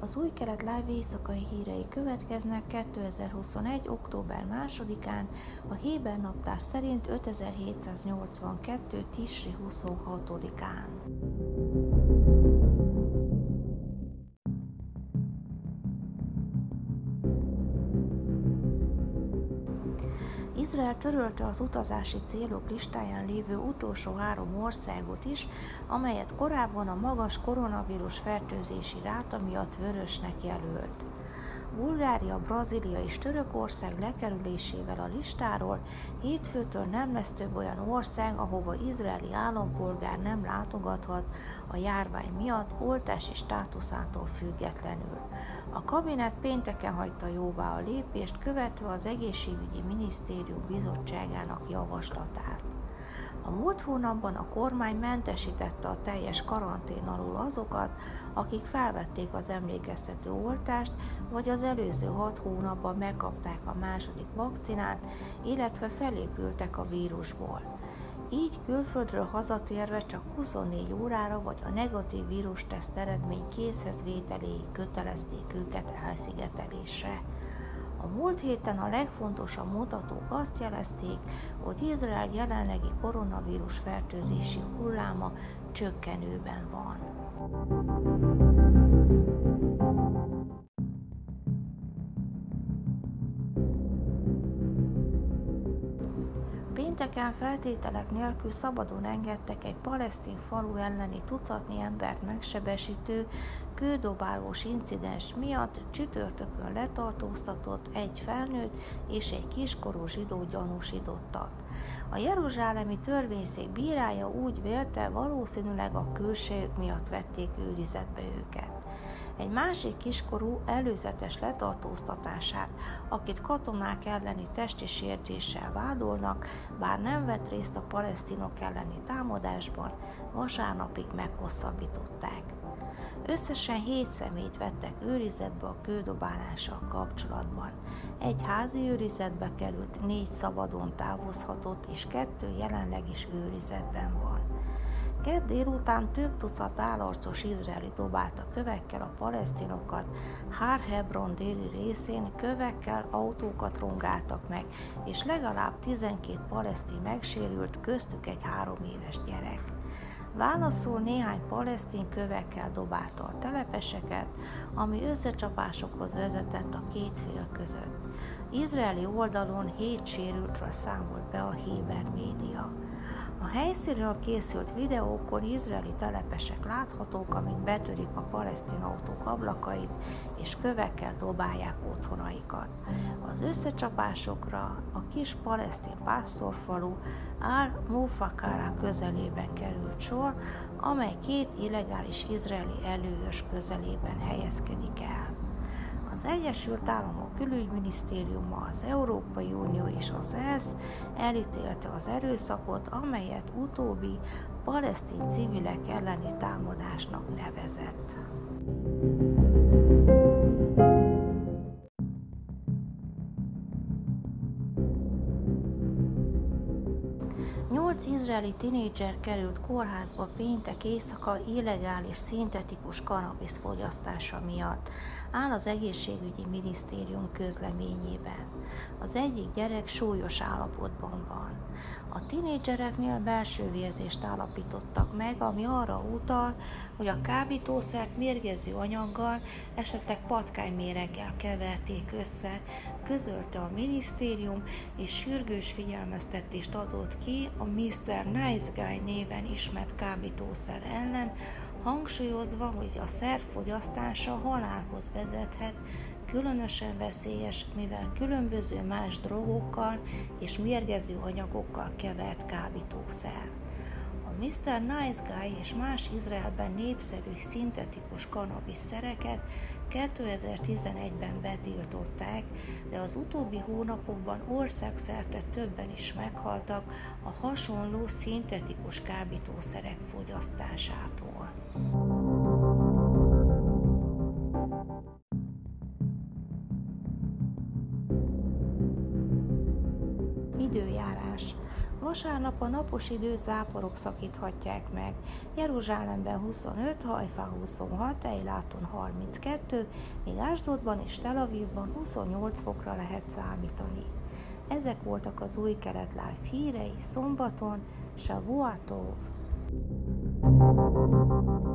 Az új kelet live éjszakai hírei következnek 2021. október 2-án, a Héber naptár szerint 5782. Tisri 26-án. Izrael törölte az utazási célok listáján lévő utolsó három országot is, amelyet korábban a magas koronavírus fertőzési ráta miatt vörösnek jelölt. Bulgária, Brazília és Törökország lekerülésével a listáról hétfőtől nem lesz több olyan ország, ahova izraeli állampolgár nem látogathat a járvány miatt oltási státuszától függetlenül. A kabinet pénteken hagyta jóvá a lépést, követve az egészségügyi minisztérium bizottságának javaslatát. A múlt hónapban a kormány mentesítette a teljes karantén alól azokat, akik felvették az emlékeztető oltást, vagy az előző hat hónapban megkapták a második vakcinát, illetve felépültek a vírusból. Így külföldről hazatérve csak 24 órára vagy a negatív vírusteszt eredmény készhez vételéig kötelezték őket elszigetelésre. A múlt héten a legfontosabb mutatók azt jelezték, hogy Izrael jelenlegi koronavírus fertőzési hulláma csökkenőben van. Pénteken feltételek nélkül szabadon engedtek egy palesztin falu elleni tucatnyi embert megsebesítő, kődobálós incidens miatt csütörtökön letartóztatott egy felnőtt és egy kiskorú zsidó gyanúsítottat. A Jeruzsálemi törvényszék bírája úgy vélte, valószínűleg a külsejük miatt vették őrizetbe őket. Egy másik kiskorú előzetes letartóztatását, akit katonák elleni testi sértéssel vádolnak, bár nem vett részt a palesztinok elleni támadásban, vasárnapig meghosszabbították. Összesen hét szemét vettek őrizetbe a kődobálással kapcsolatban. Egy házi őrizetbe került, négy szabadon távozhatott, és kettő jelenleg is őrizetben van. Kedd délután több tucat állarcos izraeli dobálta kövekkel a palesztinokat, Har Hebron déli részén kövekkel autókat rongáltak meg, és legalább 12 palesztin megsérült, köztük egy három éves gyerek. Válaszul néhány palesztin kövekkel dobálta a telepeseket, ami összecsapásokhoz vezetett a két fél között. Izraeli oldalon hét sérültről számolt be a Héber média. A helyszínről készült videókon izraeli telepesek láthatók, amint betörik a palesztin autók ablakait, és kövekkel dobálják otthonaikat. Az összecsapásokra a kis palesztin pásztorfalu Al-Mufakara közelében került sor, amely két illegális izraeli előös közelében helyezkedik el. Az Egyesült Államok külügyminisztériuma, az Európai Unió és az ENSZ elítélte az erőszakot, amelyet utóbbi palesztin civilek elleni támadásnak nevezett. Nyolc izraeli tinédzser került kórházba péntek éjszaka illegális szintetikus kanabisz fogyasztása miatt, áll az egészségügyi minisztérium közleményében. Az egyik gyerek súlyos állapotban van. A tinédzsereknél belső vérzést állapítottak meg, ami arra utal, hogy a kábítószert mérgező anyaggal, esetleg patkányméreggel keverték össze, közölte a minisztérium, és sürgős figyelmeztetést adott ki a Mr. Nice Guy néven ismert kábítószer ellen, hangsúlyozva, hogy a szer fogyasztása halálhoz vezethet, különösen veszélyes, mivel különböző más drogokkal és mérgező anyagokkal kevert kábítószer. Mr. Nice Guy és más Izraelben népszerű szintetikus szereket 2011-ben betiltották, de az utóbbi hónapokban országszerte többen is meghaltak a hasonló szintetikus kábítószerek fogyasztásától. Időjárás Vasárnap a napos időt záporok szakíthatják meg. Jeruzsálemben 25, Hajfán 26, Eiláton 32, míg Ásdodban és Tel Avivban 28 fokra lehet számítani. Ezek voltak az új kelet live hírei szombaton, Shavuatov. thank you